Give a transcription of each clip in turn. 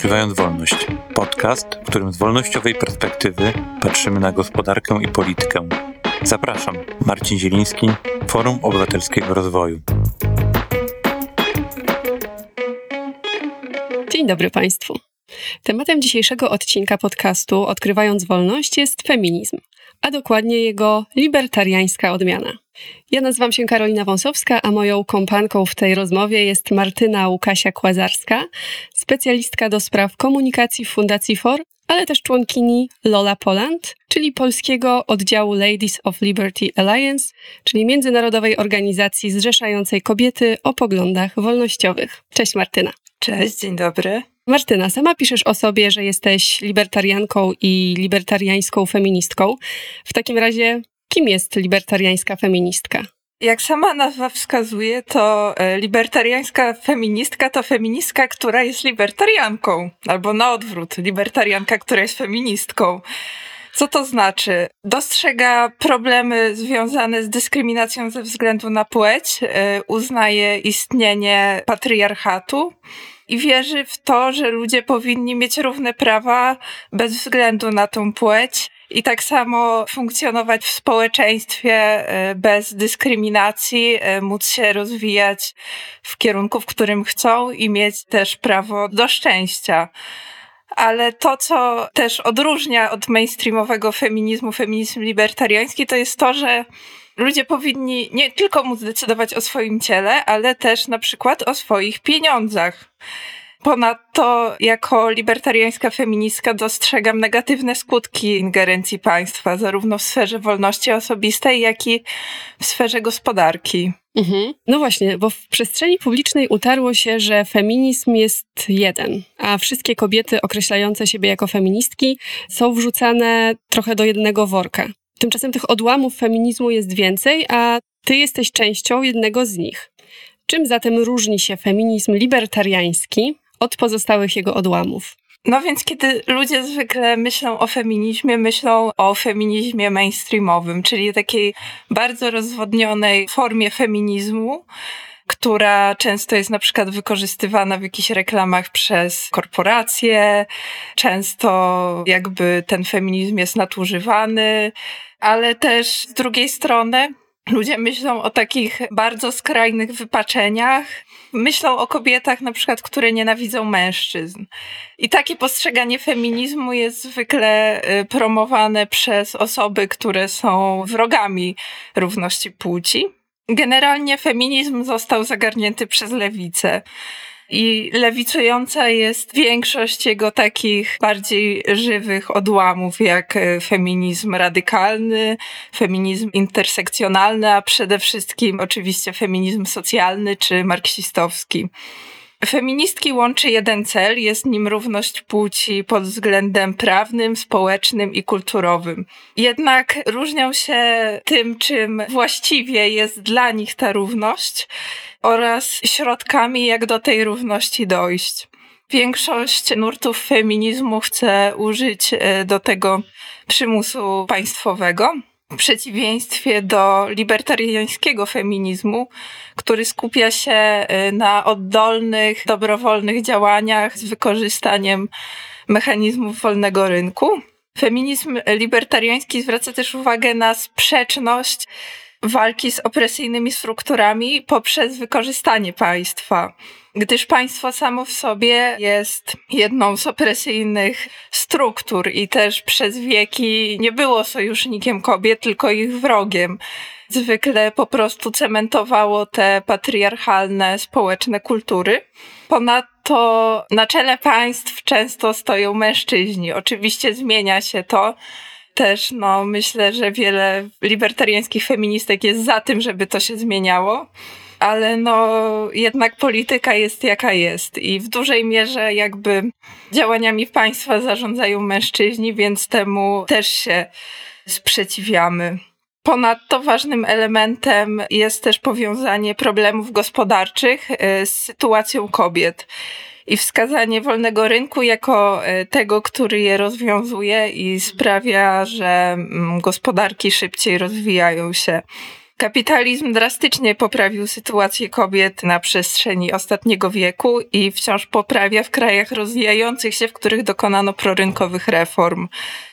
Odkrywając Wolność. Podcast, w którym z wolnościowej perspektywy patrzymy na gospodarkę i politykę. Zapraszam, Marcin Zieliński, Forum Obywatelskiego Rozwoju. Dzień dobry Państwu. Tematem dzisiejszego odcinka podcastu Odkrywając Wolność jest feminizm, a dokładnie jego libertariańska odmiana. Ja nazywam się Karolina Wąsowska, a moją kompanką w tej rozmowie jest Martyna Łukasia-Kłazarska, specjalistka do spraw komunikacji w Fundacji FOR, ale też członkini Lola Poland, czyli polskiego oddziału Ladies of Liberty Alliance, czyli międzynarodowej organizacji zrzeszającej kobiety o poglądach wolnościowych. Cześć Martyna. Cześć, dzień dobry. Martyna, sama piszesz o sobie, że jesteś libertarianką i libertariańską feministką. W takim razie, kim jest libertariańska feministka? Jak sama nazwa wskazuje, to e, libertariańska feministka to feministka, która jest libertarianką, albo na odwrót, libertarianka, która jest feministką. Co to znaczy? Dostrzega problemy związane z dyskryminacją ze względu na płeć, e, uznaje istnienie patriarchatu i wierzy w to, że ludzie powinni mieć równe prawa bez względu na tą płeć i tak samo funkcjonować w społeczeństwie e, bez dyskryminacji, e, móc się rozwijać w kierunku, w którym chcą i mieć też prawo do szczęścia. Ale to, co też odróżnia od mainstreamowego feminizmu, feminizm libertariański, to jest to, że ludzie powinni nie tylko móc decydować o swoim ciele, ale też na przykład o swoich pieniądzach. Ponadto, jako libertariańska feministka, dostrzegam negatywne skutki ingerencji państwa, zarówno w sferze wolności osobistej, jak i w sferze gospodarki. Mhm. No właśnie, bo w przestrzeni publicznej utarło się, że feminizm jest jeden, a wszystkie kobiety określające siebie jako feministki są wrzucane trochę do jednego worka. Tymczasem tych odłamów feminizmu jest więcej, a ty jesteś częścią jednego z nich. Czym zatem różni się feminizm libertariański od pozostałych jego odłamów? No więc kiedy ludzie zwykle myślą o feminizmie, myślą o feminizmie mainstreamowym, czyli takiej bardzo rozwodnionej formie feminizmu, która często jest na przykład wykorzystywana w jakichś reklamach przez korporacje, często jakby ten feminizm jest nadużywany, ale też z drugiej strony ludzie myślą o takich bardzo skrajnych wypaczeniach, myślą o kobietach na przykład, które nienawidzą mężczyzn. I takie postrzeganie feminizmu jest zwykle y, promowane przez osoby, które są wrogami równości płci. Generalnie feminizm został zagarnięty przez lewicę. I lewicująca jest większość jego takich bardziej żywych odłamów, jak e, feminizm radykalny, feminizm intersekcjonalny, a przede wszystkim oczywiście feminizm socjalny czy marksistowski. Feministki łączy jeden cel, jest nim równość płci pod względem prawnym, społecznym i kulturowym. Jednak różnią się tym, czym właściwie jest dla nich ta równość oraz środkami, jak do tej równości dojść. Większość nurtów feminizmu chce użyć e, do tego przymusu państwowego, w przeciwieństwie do libertariańskiego feminizmu, który skupia się y, na oddolnych, dobrowolnych działaniach z wykorzystaniem mechanizmów wolnego rynku. Feminizm libertariański zwraca też uwagę na sprzeczność walki z opresyjnymi strukturami poprzez wykorzystanie państwa gdyż państwo samo w sobie jest jedną z opresyjnych struktur i też przez wieki nie było sojusznikiem kobiet, tylko ich wrogiem. Zwykle po prostu cementowało te patriarchalne społeczne kultury. Ponadto na czele państw często stoją mężczyźni. Oczywiście zmienia się to też no, myślę, że wiele libertariańskich feministek jest za tym, żeby to się zmieniało. Ale no jednak polityka jest jaka jest. I w dużej mierze jakby działaniami państwa zarządzają mężczyźni, więc temu też się sprzeciwiamy. Ponadto ważnym elementem jest też powiązanie problemów gospodarczych y, z sytuacją kobiet i wskazanie wolnego rynku jako y, tego, który je rozwiązuje i sprawia, że mm, gospodarki szybciej rozwijają się. Kapitalizm drastycznie poprawił sytuację kobiet na przestrzeni ostatniego wieku i wciąż poprawia w krajach rozwijających się, w których dokonano prorynkowych reform,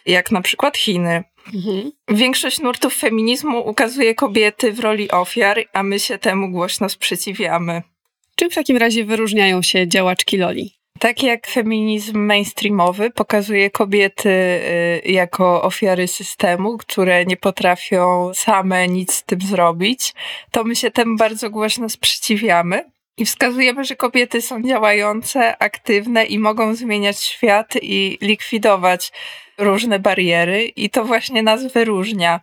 jak na przykład Chiny. Mhm. Większość nurtów feminizmu ukazuje kobiety w roli ofiar, a my się temu głośno sprzeciwiamy. Czym w takim razie wyróżniają się działaczki Loli? Tak jak feminizm mainstreamowy pokazuje kobiety y, jako ofiary systemu, które nie potrafią same nic z tym zrobić, to my się temu bardzo głośno sprzeciwiamy. I wskazujemy, że kobiety są działające, aktywne i mogą zmieniać świat i likwidować różne bariery, i to właśnie nas wyróżnia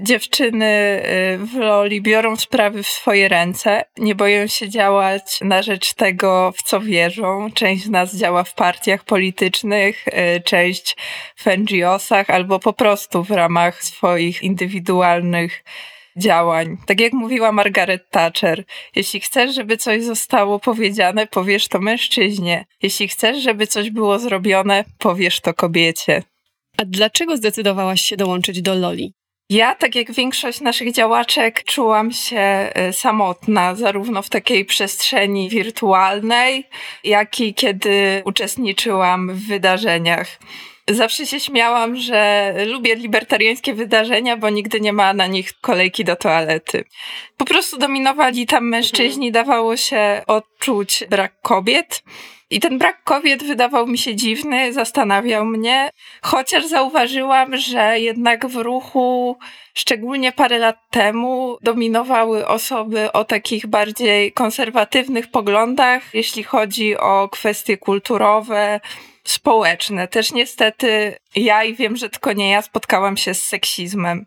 dziewczyny y, w Loli biorą sprawy w swoje ręce, nie boją się działać na rzecz tego, w co wierzą. Część z nas działa w partiach politycznych, y, część w NGO-sach albo po prostu w ramach swoich indywidualnych działań. Tak jak mówiła Margaret Thatcher, jeśli chcesz, żeby coś zostało powiedziane, powiesz to mężczyźnie. Jeśli chcesz, żeby coś było zrobione, powiesz to kobiecie. A dlaczego zdecydowałaś się dołączyć do Loli? Ja, tak jak większość naszych działaczek, czułam się y, samotna, zarówno w takiej przestrzeni wirtualnej, jak i kiedy uczestniczyłam w wydarzeniach. Zawsze się śmiałam, że lubię libertariańskie wydarzenia, bo nigdy nie ma na nich kolejki do toalety. Po prostu dominowali tam mężczyźni, dawało się odczuć brak kobiet. I ten brak kobiet wydawał mi się dziwny, zastanawiał mnie, chociaż zauważyłam, że jednak w ruchu, szczególnie parę lat temu, dominowały osoby o takich bardziej konserwatywnych poglądach, jeśli chodzi o kwestie kulturowe, społeczne. Też niestety ja i wiem, że tylko nie ja spotkałam się z seksizmem.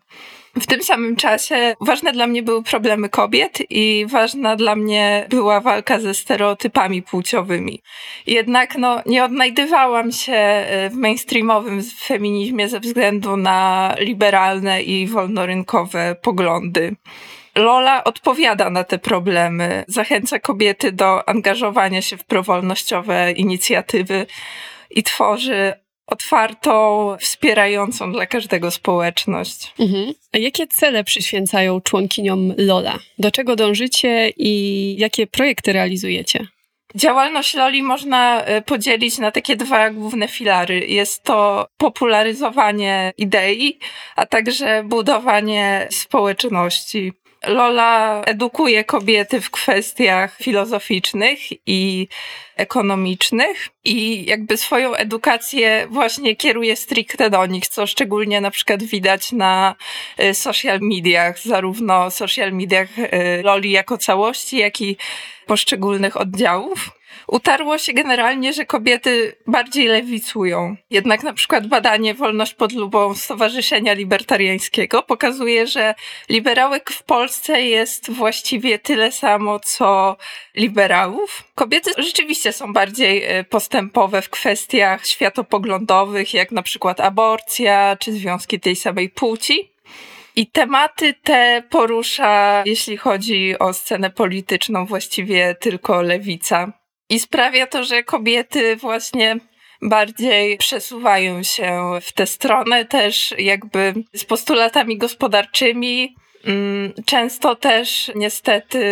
W tym samym czasie ważne dla mnie były problemy kobiet i ważna dla mnie była walka ze stereotypami płciowymi. Jednak no, nie odnajdywałam się e, w mainstreamowym feminizmie ze względu na liberalne i wolnorynkowe poglądy. Lola odpowiada na te problemy, zachęca kobiety do angażowania się w prowolnościowe inicjatywy i tworzy otwartą, wspierającą dla każdego społeczność. Mhm. A jakie cele przyświęcają członkiniom Lola? Do czego dążycie i jakie projekty realizujecie? Działalność Loli można e, podzielić na takie dwa główne filary. Jest to popularyzowanie idei, a także budowanie społeczności. Lola edukuje kobiety w kwestiach filozoficznych i ekonomicznych i jakby swoją edukację właśnie kieruje stricte do nich, co szczególnie na przykład widać na y, social mediach, zarówno social mediach y, Loli jako całości, jak i poszczególnych oddziałów utarło się generalnie, że kobiety bardziej lewicują. Jednak na przykład badanie Wolność pod lubą Stowarzyszenia Libertariańskiego pokazuje, że liberałek w Polsce jest właściwie tyle samo, co liberałów. Kobiety rzeczywiście są bardziej e, postępowe w kwestiach światopoglądowych, jak na przykład aborcja czy związki tej samej płci. I tematy te porusza, jeśli chodzi o scenę polityczną, właściwie tylko lewica. I sprawia to, że kobiety właśnie bardziej przesuwają się w tę stronę, też jakby z postulatami gospodarczymi. Mm, często też niestety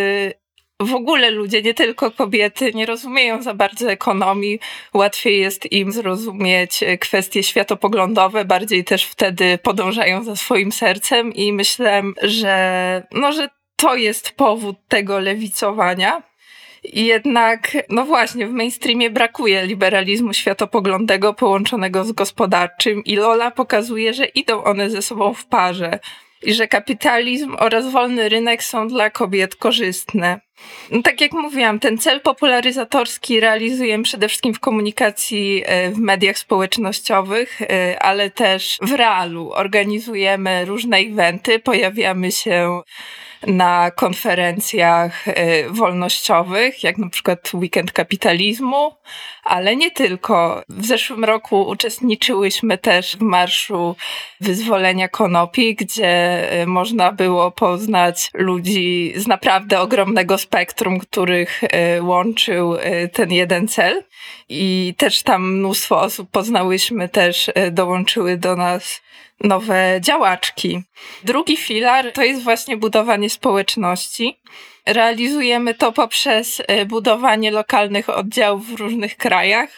w ogóle ludzie, nie tylko kobiety, nie rozumieją za bardzo ekonomii. Łatwiej jest im zrozumieć kwestie światopoglądowe, bardziej też wtedy podążają za swoim sercem i myślę, że, no, że to jest powód tego lewicowania. Jednak, no właśnie, w mainstreamie brakuje liberalizmu światopoglądnego połączonego z gospodarczym i Lola pokazuje, że idą one ze sobą w parze i że kapitalizm oraz wolny rynek są dla kobiet korzystne. No, tak jak mówiłam, ten cel popularyzatorski realizujemy przede wszystkim w komunikacji e, w mediach społecznościowych, e, ale też w realu. Organizujemy różne eventy, pojawiamy się na konferencjach y, wolnościowych, jak na przykład Weekend Kapitalizmu, ale nie tylko. W zeszłym roku uczestniczyłyśmy też w Marszu Wyzwolenia Konopi, gdzie y, można było poznać ludzi z naprawdę ogromnego spektrum, których y, łączył ten jeden cel. I też tam mnóstwo osób poznałyśmy, też dołączyły do nas nowe działaczki. Drugi filar to jest właśnie budowanie społeczności. Realizujemy to poprzez e, budowanie lokalnych oddziałów w różnych krajach.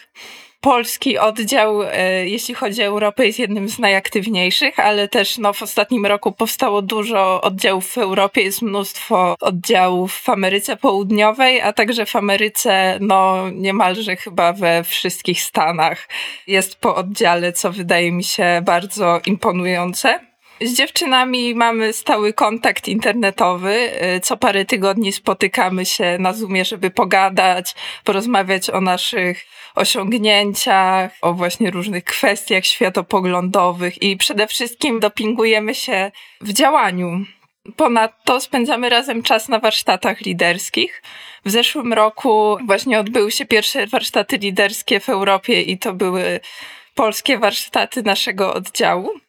Polski oddział, e, jeśli chodzi o Europę, jest jednym z najaktywniejszych, ale też no, w ostatnim roku powstało dużo oddziałów w Europie, jest mnóstwo oddziałów w Ameryce Południowej, a także w Ameryce, no niemalże chyba we wszystkich Stanach jest po oddziale, co wydaje mi się bardzo imponujące. Z dziewczynami mamy stały kontakt internetowy. Y, co parę tygodni spotykamy się na Zoomie, żeby pogadać, porozmawiać o naszych osiągnięciach, o właśnie różnych kwestiach światopoglądowych i przede wszystkim dopingujemy się w działaniu. Ponadto spędzamy razem czas na warsztatach liderskich. W zeszłym roku właśnie odbyły się pierwsze warsztaty liderskie w Europie i to były polskie warsztaty naszego oddziału.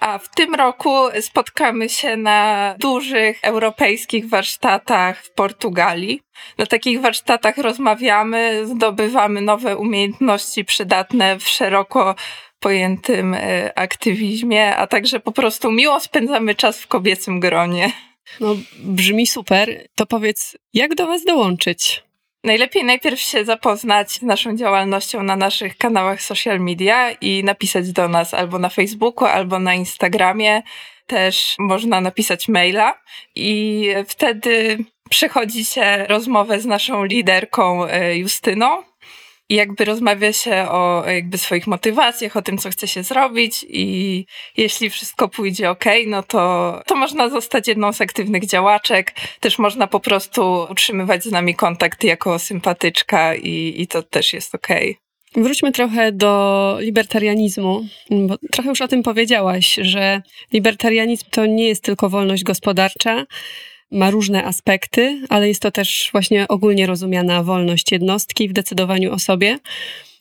A w tym roku spotkamy się na dużych europejskich warsztatach w Portugalii. Na takich warsztatach rozmawiamy, zdobywamy nowe umiejętności przydatne w szeroko pojętym e, aktywizmie, a także po prostu miło spędzamy czas w kobiecym gronie. No, brzmi super. To powiedz, jak do Was dołączyć? Najlepiej najpierw się zapoznać z naszą działalnością na naszych kanałach social media i napisać do nas albo na Facebooku, albo na Instagramie. Też można napisać maila i wtedy przechodzi się rozmowę z naszą liderką e, Justyną i jakby rozmawia się o jakby swoich motywacjach, o tym, co chce się zrobić i jeśli wszystko pójdzie ok, no to, to można zostać jedną z aktywnych działaczek. Też można po prostu utrzymywać z nami kontakt jako sympatyczka i, i to też jest ok. Wróćmy trochę do libertarianizmu, bo trochę już o tym powiedziałaś, że libertarianizm to nie jest tylko wolność gospodarcza, ma różne aspekty, ale jest to też właśnie ogólnie rozumiana wolność jednostki w decydowaniu o sobie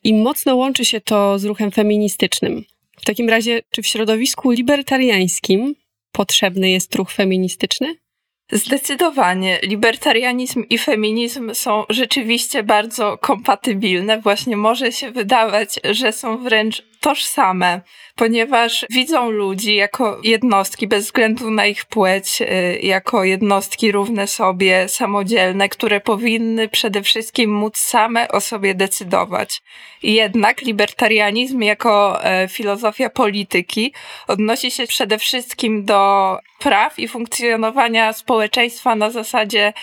i mocno łączy się to z ruchem feministycznym. W takim razie, czy w środowisku libertariańskim potrzebny jest ruch feministyczny? Zdecydowanie. Libertarianizm i feminizm są rzeczywiście bardzo kompatybilne. Właśnie może się wydawać, że są wręcz tożsame, ponieważ widzą ludzi jako jednostki bez względu na ich płeć, y, jako jednostki równe sobie, samodzielne, które powinny przede wszystkim móc same o sobie decydować. Jednak libertarianizm jako e, filozofia polityki odnosi się przede wszystkim do praw i funkcjonowania społeczeństwa na zasadzie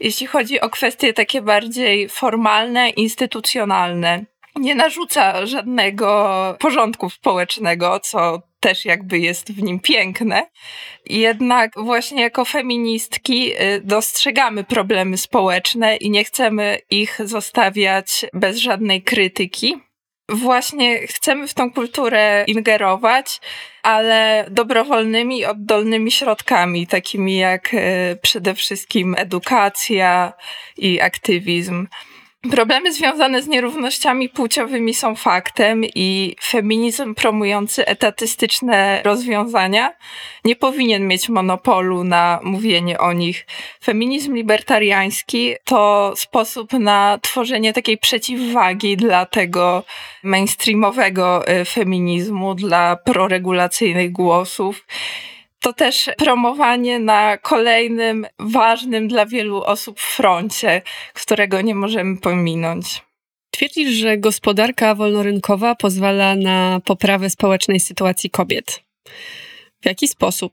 jeśli chodzi o kwestie takie bardziej formalne, instytucjonalne nie narzuca żadnego porządku społecznego, co też jakby jest w nim piękne. Jednak właśnie jako feministki y, dostrzegamy problemy społeczne i nie chcemy ich zostawiać bez żadnej krytyki. Właśnie chcemy w tą kulturę ingerować, ale dobrowolnymi, oddolnymi środkami, takimi jak y, przede wszystkim edukacja i aktywizm. Problemy związane z nierównościami płciowymi są faktem i feminizm promujący etatystyczne rozwiązania nie powinien mieć monopolu na mówienie o nich. Feminizm libertariański to sposób na tworzenie takiej przeciwwagi dla tego mainstreamowego e, feminizmu, dla proregulacyjnych głosów to też promowanie na kolejnym ważnym dla wielu osób froncie, którego nie możemy pominąć. Twierdzisz, że gospodarka wolnorynkowa pozwala na poprawę społecznej sytuacji kobiet. W jaki sposób?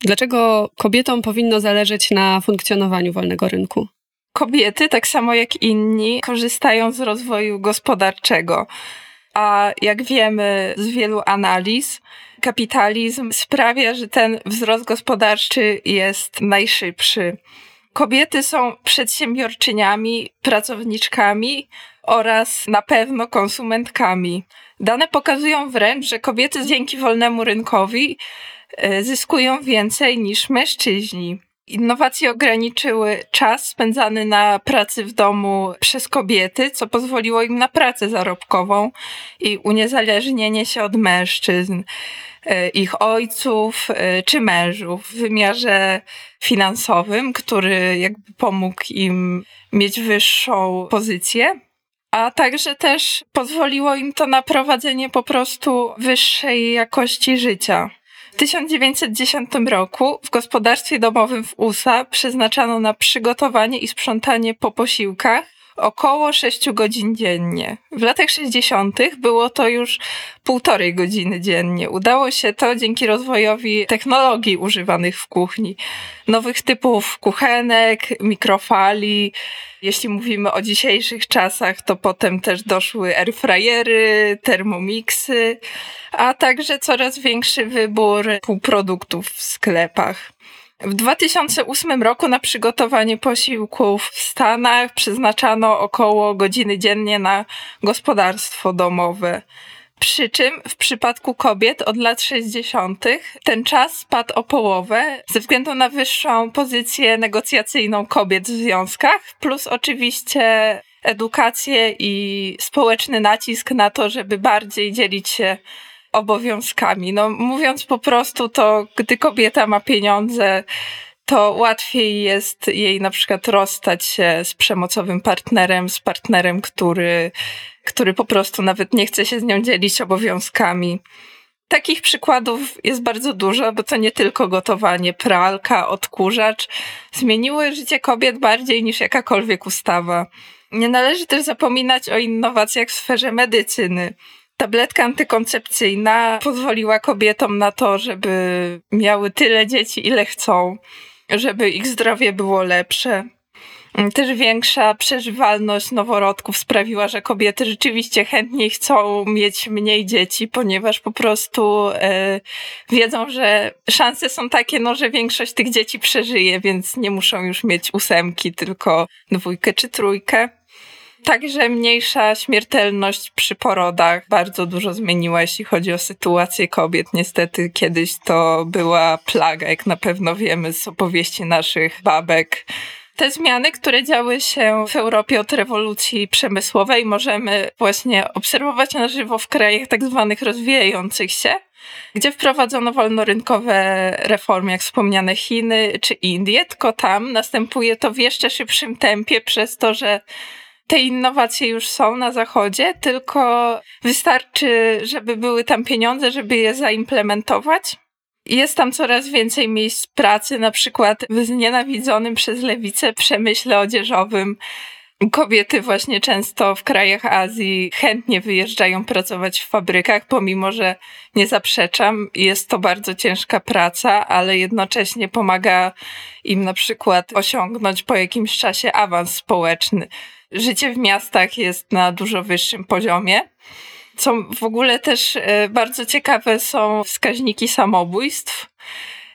Dlaczego kobietom powinno zależeć na funkcjonowaniu wolnego rynku? Kobiety, tak samo jak inni, korzystają z rozwoju gospodarczego. A jak wiemy z wielu analiz, kapitalizm sprawia, że ten wzrost gospodarczy jest najszybszy. Kobiety są przedsiębiorczyniami, pracowniczkami oraz na pewno konsumentkami. Dane pokazują wręcz, że kobiety dzięki wolnemu rynkowi e, zyskują więcej niż mężczyźni. Innowacje ograniczyły czas spędzany na pracy w domu przez kobiety, co pozwoliło im na pracę zarobkową i uniezależnienie się od mężczyzn, e, ich ojców e, czy mężów w wymiarze finansowym, który jakby pomógł im mieć wyższą pozycję. a także też pozwoliło im to na prowadzenie po prostu wyższej jakości życia. W 1910 roku w gospodarstwie domowym w USA przeznaczano na przygotowanie i sprzątanie po posiłkach około 6 godzin dziennie. W latach 60. było to już półtorej godziny dziennie. Udało się to dzięki rozwojowi technologii używanych w kuchni. Nowych typów kuchenek, mikrofali. Jeśli mówimy o dzisiejszych czasach, to potem też doszły airfryery, termomixy, a także coraz większy wybór półproduktów w sklepach. W 2008 roku na przygotowanie posiłków w Stanach przeznaczano około godziny dziennie na gospodarstwo domowe. Przy czym w przypadku kobiet od lat 60. ten czas spadł o połowę ze względu na wyższą pozycję negocjacyjną kobiet w związkach, plus oczywiście edukację i społeczny nacisk na to, żeby bardziej dzielić się obowiązkami. No, mówiąc po prostu, to gdy kobieta ma pieniądze, to łatwiej jest jej na przykład rozstać się z przemocowym partnerem, z partnerem, który, który po prostu nawet nie chce się z nią dzielić obowiązkami. Takich przykładów jest bardzo dużo, bo to nie tylko gotowanie, pralka, odkurzacz zmieniły życie kobiet bardziej niż jakakolwiek ustawa. Nie należy też zapominać o innowacjach w sferze medycyny. Tabletka antykoncepcyjna pozwoliła kobietom na to, żeby miały tyle dzieci, ile chcą, żeby ich zdrowie było lepsze. Też większa przeżywalność noworodków sprawiła, że kobiety rzeczywiście chętniej chcą mieć mniej dzieci, ponieważ po prostu e, wiedzą, że szanse są takie, no, że większość tych dzieci przeżyje, więc nie muszą już mieć ósemki, tylko dwójkę czy trójkę. Także mniejsza śmiertelność przy porodach bardzo dużo zmieniła, jeśli chodzi o sytuację kobiet. Niestety kiedyś to była plaga, jak na pewno wiemy z opowieści naszych babek. Te zmiany, które działy się w Europie od rewolucji przemysłowej, możemy właśnie obserwować na żywo w krajach tak zwanych rozwijających się, gdzie wprowadzono wolnorynkowe reformy, jak wspomniane Chiny czy Indie, tylko tam następuje to w jeszcze szybszym tempie przez to, że te innowacje już są na zachodzie, tylko wystarczy, żeby były tam pieniądze, żeby je zaimplementować. Jest tam coraz więcej miejsc pracy, na przykład w znienawidzonym przez lewicę przemyśle odzieżowym. Kobiety właśnie często w krajach Azji chętnie wyjeżdżają pracować w fabrykach, pomimo że nie zaprzeczam, jest to bardzo ciężka praca, ale jednocześnie pomaga im na przykład osiągnąć po jakimś czasie awans społeczny życie w miastach jest na dużo wyższym poziomie. Co w ogóle też e, bardzo ciekawe są wskaźniki samobójstw,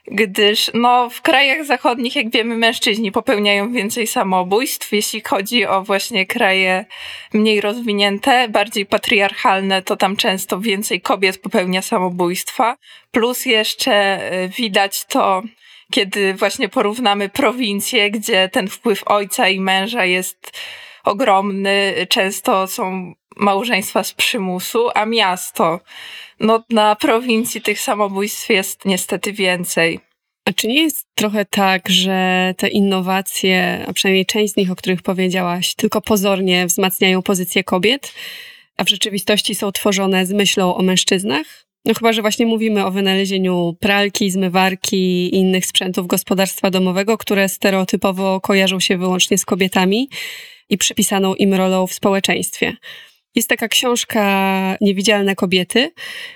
gdyż no, w krajach zachodnich, jak wiemy, mężczyźni popełniają więcej samobójstw. Jeśli chodzi o właśnie kraje mniej rozwinięte, bardziej patriarchalne, to tam często więcej kobiet popełnia samobójstwa. Plus jeszcze e, widać to kiedy właśnie porównamy prowincje, gdzie ten wpływ ojca i męża jest ogromny, często są małżeństwa z przymusu, a miasto, no na prowincji tych samobójstw jest niestety więcej. A czy nie jest trochę tak, że te innowacje, a przynajmniej część z nich, o których powiedziałaś, tylko pozornie wzmacniają pozycję kobiet, a w rzeczywistości są tworzone z myślą o mężczyznach? No chyba, że właśnie mówimy o wynalezieniu pralki, zmywarki i innych sprzętów gospodarstwa domowego, które stereotypowo kojarzą się wyłącznie z kobietami i przypisaną im rolą w społeczeństwie. Jest taka książka Niewidzialne kobiety,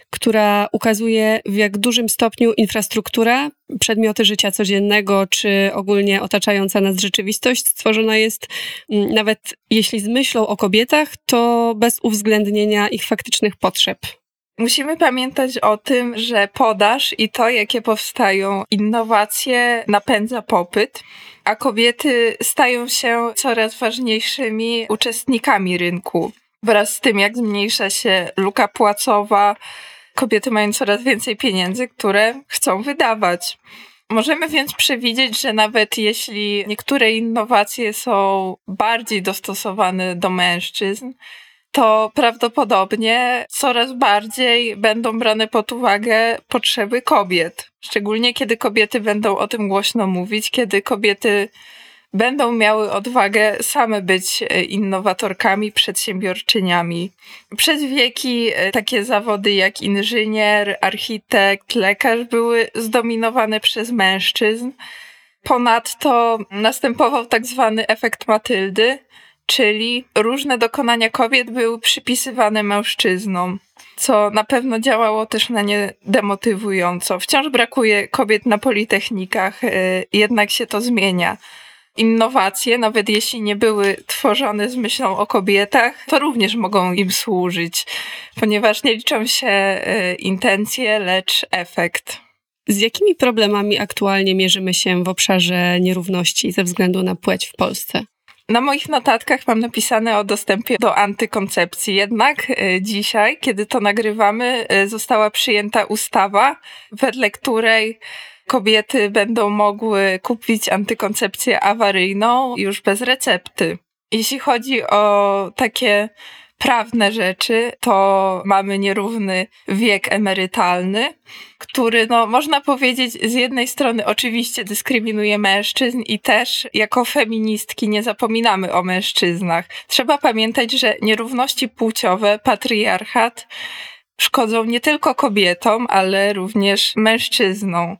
która ukazuje w jak dużym stopniu infrastruktura, przedmioty życia codziennego, czy ogólnie otaczająca nas rzeczywistość stworzona jest mm, nawet jeśli z myślą o kobietach, to bez uwzględnienia ich faktycznych potrzeb. Musimy pamiętać o tym, że podaż i to, jakie powstają innowacje, napędza popyt, a kobiety stają się coraz ważniejszymi uczestnikami rynku. Wraz z tym, jak zmniejsza się luka płacowa, kobiety mają coraz więcej pieniędzy, które chcą wydawać. Możemy więc przewidzieć, że nawet jeśli niektóre innowacje są bardziej dostosowane do mężczyzn, to prawdopodobnie coraz bardziej będą brane pod uwagę potrzeby kobiet. Szczególnie kiedy kobiety będą o tym głośno mówić, kiedy kobiety będą miały odwagę same być e, innowatorkami, przedsiębiorczyniami. Przez wieki e, takie zawody jak inżynier, architekt, lekarz były zdominowane przez mężczyzn. Ponadto następował tak zwany efekt Matyldy, czyli różne dokonania kobiet były przypisywane mężczyznom, co na pewno działało też na nie demotywująco. Wciąż brakuje kobiet na politechnikach, e, jednak się to zmienia innowacje, nawet jeśli nie były tworzone z myślą o kobietach, to również mogą im służyć, ponieważ nie liczą się e, intencje, lecz efekt. Z jakimi problemami aktualnie mierzymy się w obszarze nierówności ze względu na płeć w Polsce? Na moich notatkach mam napisane o dostępie do antykoncepcji. Jednak e, dzisiaj, kiedy to nagrywamy, e, została przyjęta ustawa, wedle której kobiety będą mogły kupić antykoncepcję awaryjną już bez recepty. Jeśli chodzi o takie prawne rzeczy, to mamy nierówny wiek emerytalny, który, no, można powiedzieć, z jednej strony oczywiście dyskryminuje mężczyzn i też jako feministki nie zapominamy o mężczyznach. Trzeba pamiętać, że nierówności płciowe, patriarchat szkodzą nie tylko kobietom, ale również mężczyznom.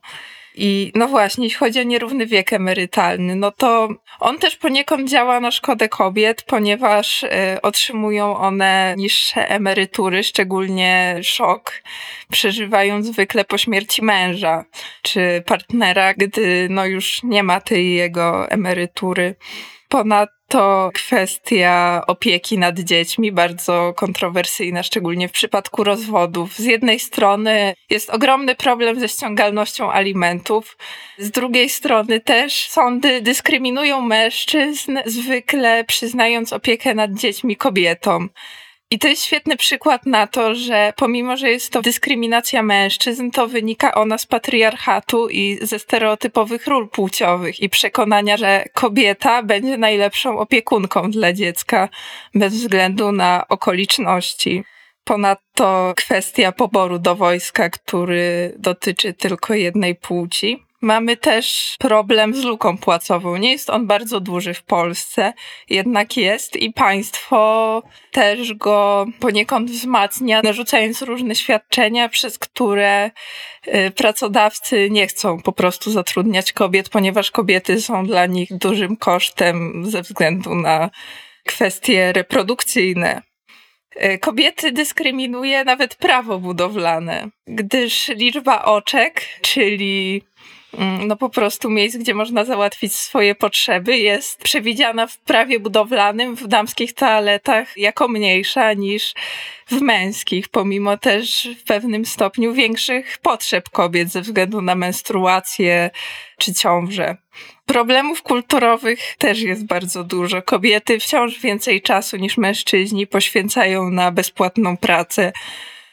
I no właśnie, jeśli chodzi o nierówny wiek emerytalny, no to on też poniekąd działa na szkodę kobiet, ponieważ y, otrzymują one niższe emerytury, szczególnie szok przeżywają zwykle po śmierci męża czy partnera, gdy no już nie ma tej jego emerytury. Ponadto kwestia opieki nad dziećmi, bardzo kontrowersyjna, szczególnie w przypadku rozwodów. Z jednej strony jest ogromny problem ze ściągalnością alimentów, z drugiej strony też sądy dyskryminują mężczyzn, zwykle przyznając opiekę nad dziećmi kobietom. I to jest świetny przykład na to, że pomimo, że jest to dyskryminacja mężczyzn, to wynika ona z patriarchatu i ze stereotypowych ról płciowych i przekonania, że kobieta będzie najlepszą opiekunką dla dziecka bez względu na okoliczności. Ponadto kwestia poboru do wojska, który dotyczy tylko jednej płci. Mamy też problem z luką płacową. Nie jest on bardzo duży w Polsce, jednak jest i państwo też go poniekąd wzmacnia, narzucając różne świadczenia, przez które y, pracodawcy nie chcą po prostu zatrudniać kobiet, ponieważ kobiety są dla nich dużym kosztem ze względu na kwestie reprodukcyjne. Y, kobiety dyskryminuje nawet prawo budowlane, gdyż liczba oczek, czyli no po prostu miejsc, gdzie można załatwić swoje potrzeby, jest przewidziana w prawie budowlanym w damskich toaletach jako mniejsza niż w męskich, pomimo też w pewnym stopniu większych potrzeb kobiet ze względu na menstruację czy ciążę. Problemów kulturowych też jest bardzo dużo. Kobiety wciąż więcej czasu niż mężczyźni poświęcają na bezpłatną pracę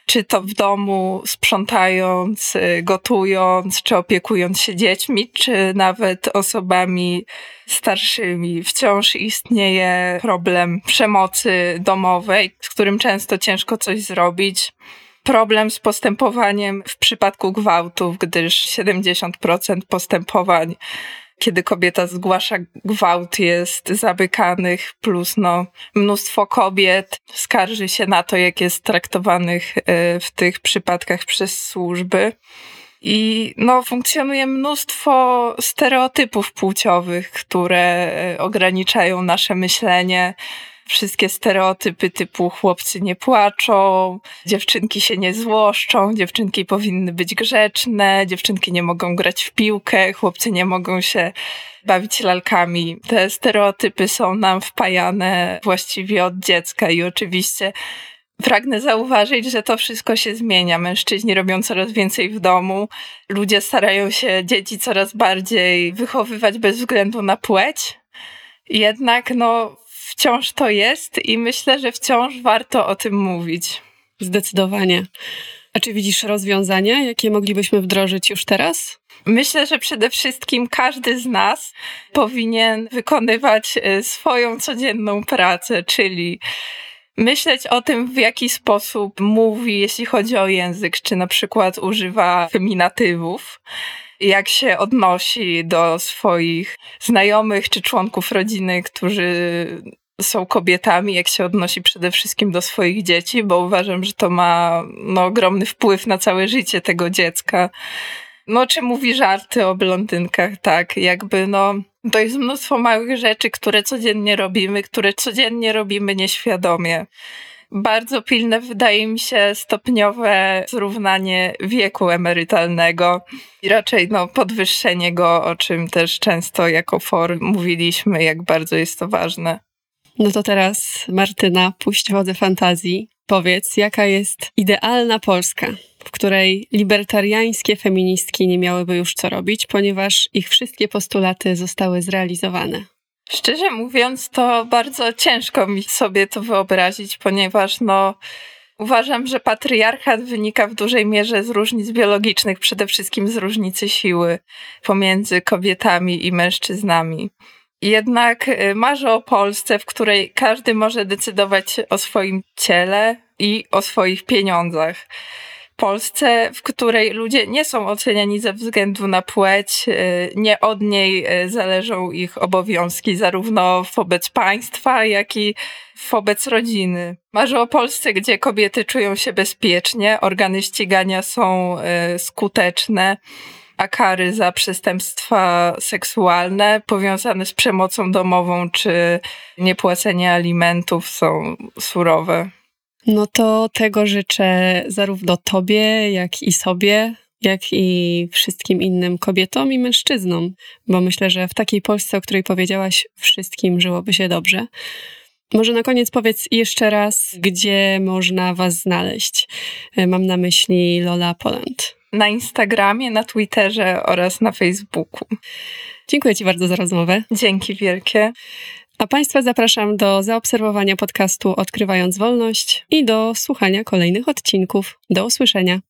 czy to w domu sprzątając, y, gotując, czy opiekując się dziećmi, czy nawet osobami starszymi. Wciąż istnieje problem przemocy domowej, z którym często ciężko coś zrobić. Problem z postępowaniem w przypadku gwałtów, gdyż 70% postępowań kiedy kobieta zgłasza gwałt, jest zamykanych, plus no, mnóstwo kobiet skarży się na to, jak jest traktowanych e, w tych przypadkach przez służby. I no, funkcjonuje mnóstwo stereotypów płciowych, które e, ograniczają nasze myślenie wszystkie stereotypy typu chłopcy nie płaczą, dziewczynki się nie złoszczą, dziewczynki powinny być grzeczne, dziewczynki nie mogą grać w piłkę, chłopcy nie mogą się bawić lalkami. Te stereotypy są nam wpajane właściwie od dziecka i oczywiście Pragnę zauważyć, że to wszystko się zmienia. Mężczyźni robią coraz więcej w domu, ludzie starają się dzieci coraz bardziej wychowywać bez względu na płeć. Jednak no, wciąż to jest i myślę, że wciąż warto o tym mówić. Zdecydowanie. A czy widzisz rozwiązania, jakie moglibyśmy wdrożyć już teraz? Myślę, że przede wszystkim każdy z nas powinien wykonywać e, swoją codzienną pracę, czyli myśleć o tym, w jaki sposób mówi, jeśli chodzi o język, czy na przykład używa feminatywów jak się odnosi do swoich znajomych czy członków rodziny, którzy są kobietami, jak się odnosi przede wszystkim do swoich dzieci, bo uważam, że to ma no, ogromny wpływ na całe życie tego dziecka. No, czy mówi żarty o blondynkach, tak, jakby no, to jest mnóstwo małych rzeczy, które codziennie robimy, które codziennie robimy nieświadomie. Bardzo pilne wydaje mi się stopniowe zrównanie wieku emerytalnego i raczej no, podwyższenie go, o czym też często jako for mówiliśmy, jak bardzo jest to ważne. No to teraz, Martyna, puść wodze fantazji. Powiedz, jaka jest idealna Polska, w której libertariańskie feministki nie miałyby już co robić, ponieważ ich wszystkie postulaty zostały zrealizowane? Szczerze mówiąc, to bardzo ciężko mi sobie to wyobrazić, ponieważ no, uważam, że patriarchat wynika w dużej mierze z różnic biologicznych, przede wszystkim z różnicy siły pomiędzy kobietami i mężczyznami. Jednak y, marzę o Polsce, w której każdy może decydować o swoim ciele i o swoich pieniądzach. Polsce, w której ludzie nie są oceniani ze względu na płeć, y, nie od niej y, zależą ich obowiązki, zarówno wobec państwa, jak i wobec rodziny. Marzę o Polsce, gdzie kobiety czują się bezpiecznie, organy ścigania są skuteczne a kary za przestępstwa seksualne powiązane z przemocą domową czy niepłacenie alimentów są surowe. No to tego życzę zarówno tobie, jak i sobie, jak i wszystkim innym kobietom i mężczyznom, bo myślę, że w takiej Polsce, o której powiedziałaś, wszystkim żyłoby się dobrze. Może na koniec powiedz jeszcze raz, gdzie można Was znaleźć. Mam na myśli Lola Poland na Instagramie, na Twitterze oraz na Facebooku. Dziękuję Ci bardzo za rozmowę. Dzięki wielkie. A Państwa zapraszam do zaobserwowania podcastu Odkrywając Wolność i do słuchania kolejnych odcinków. Do usłyszenia.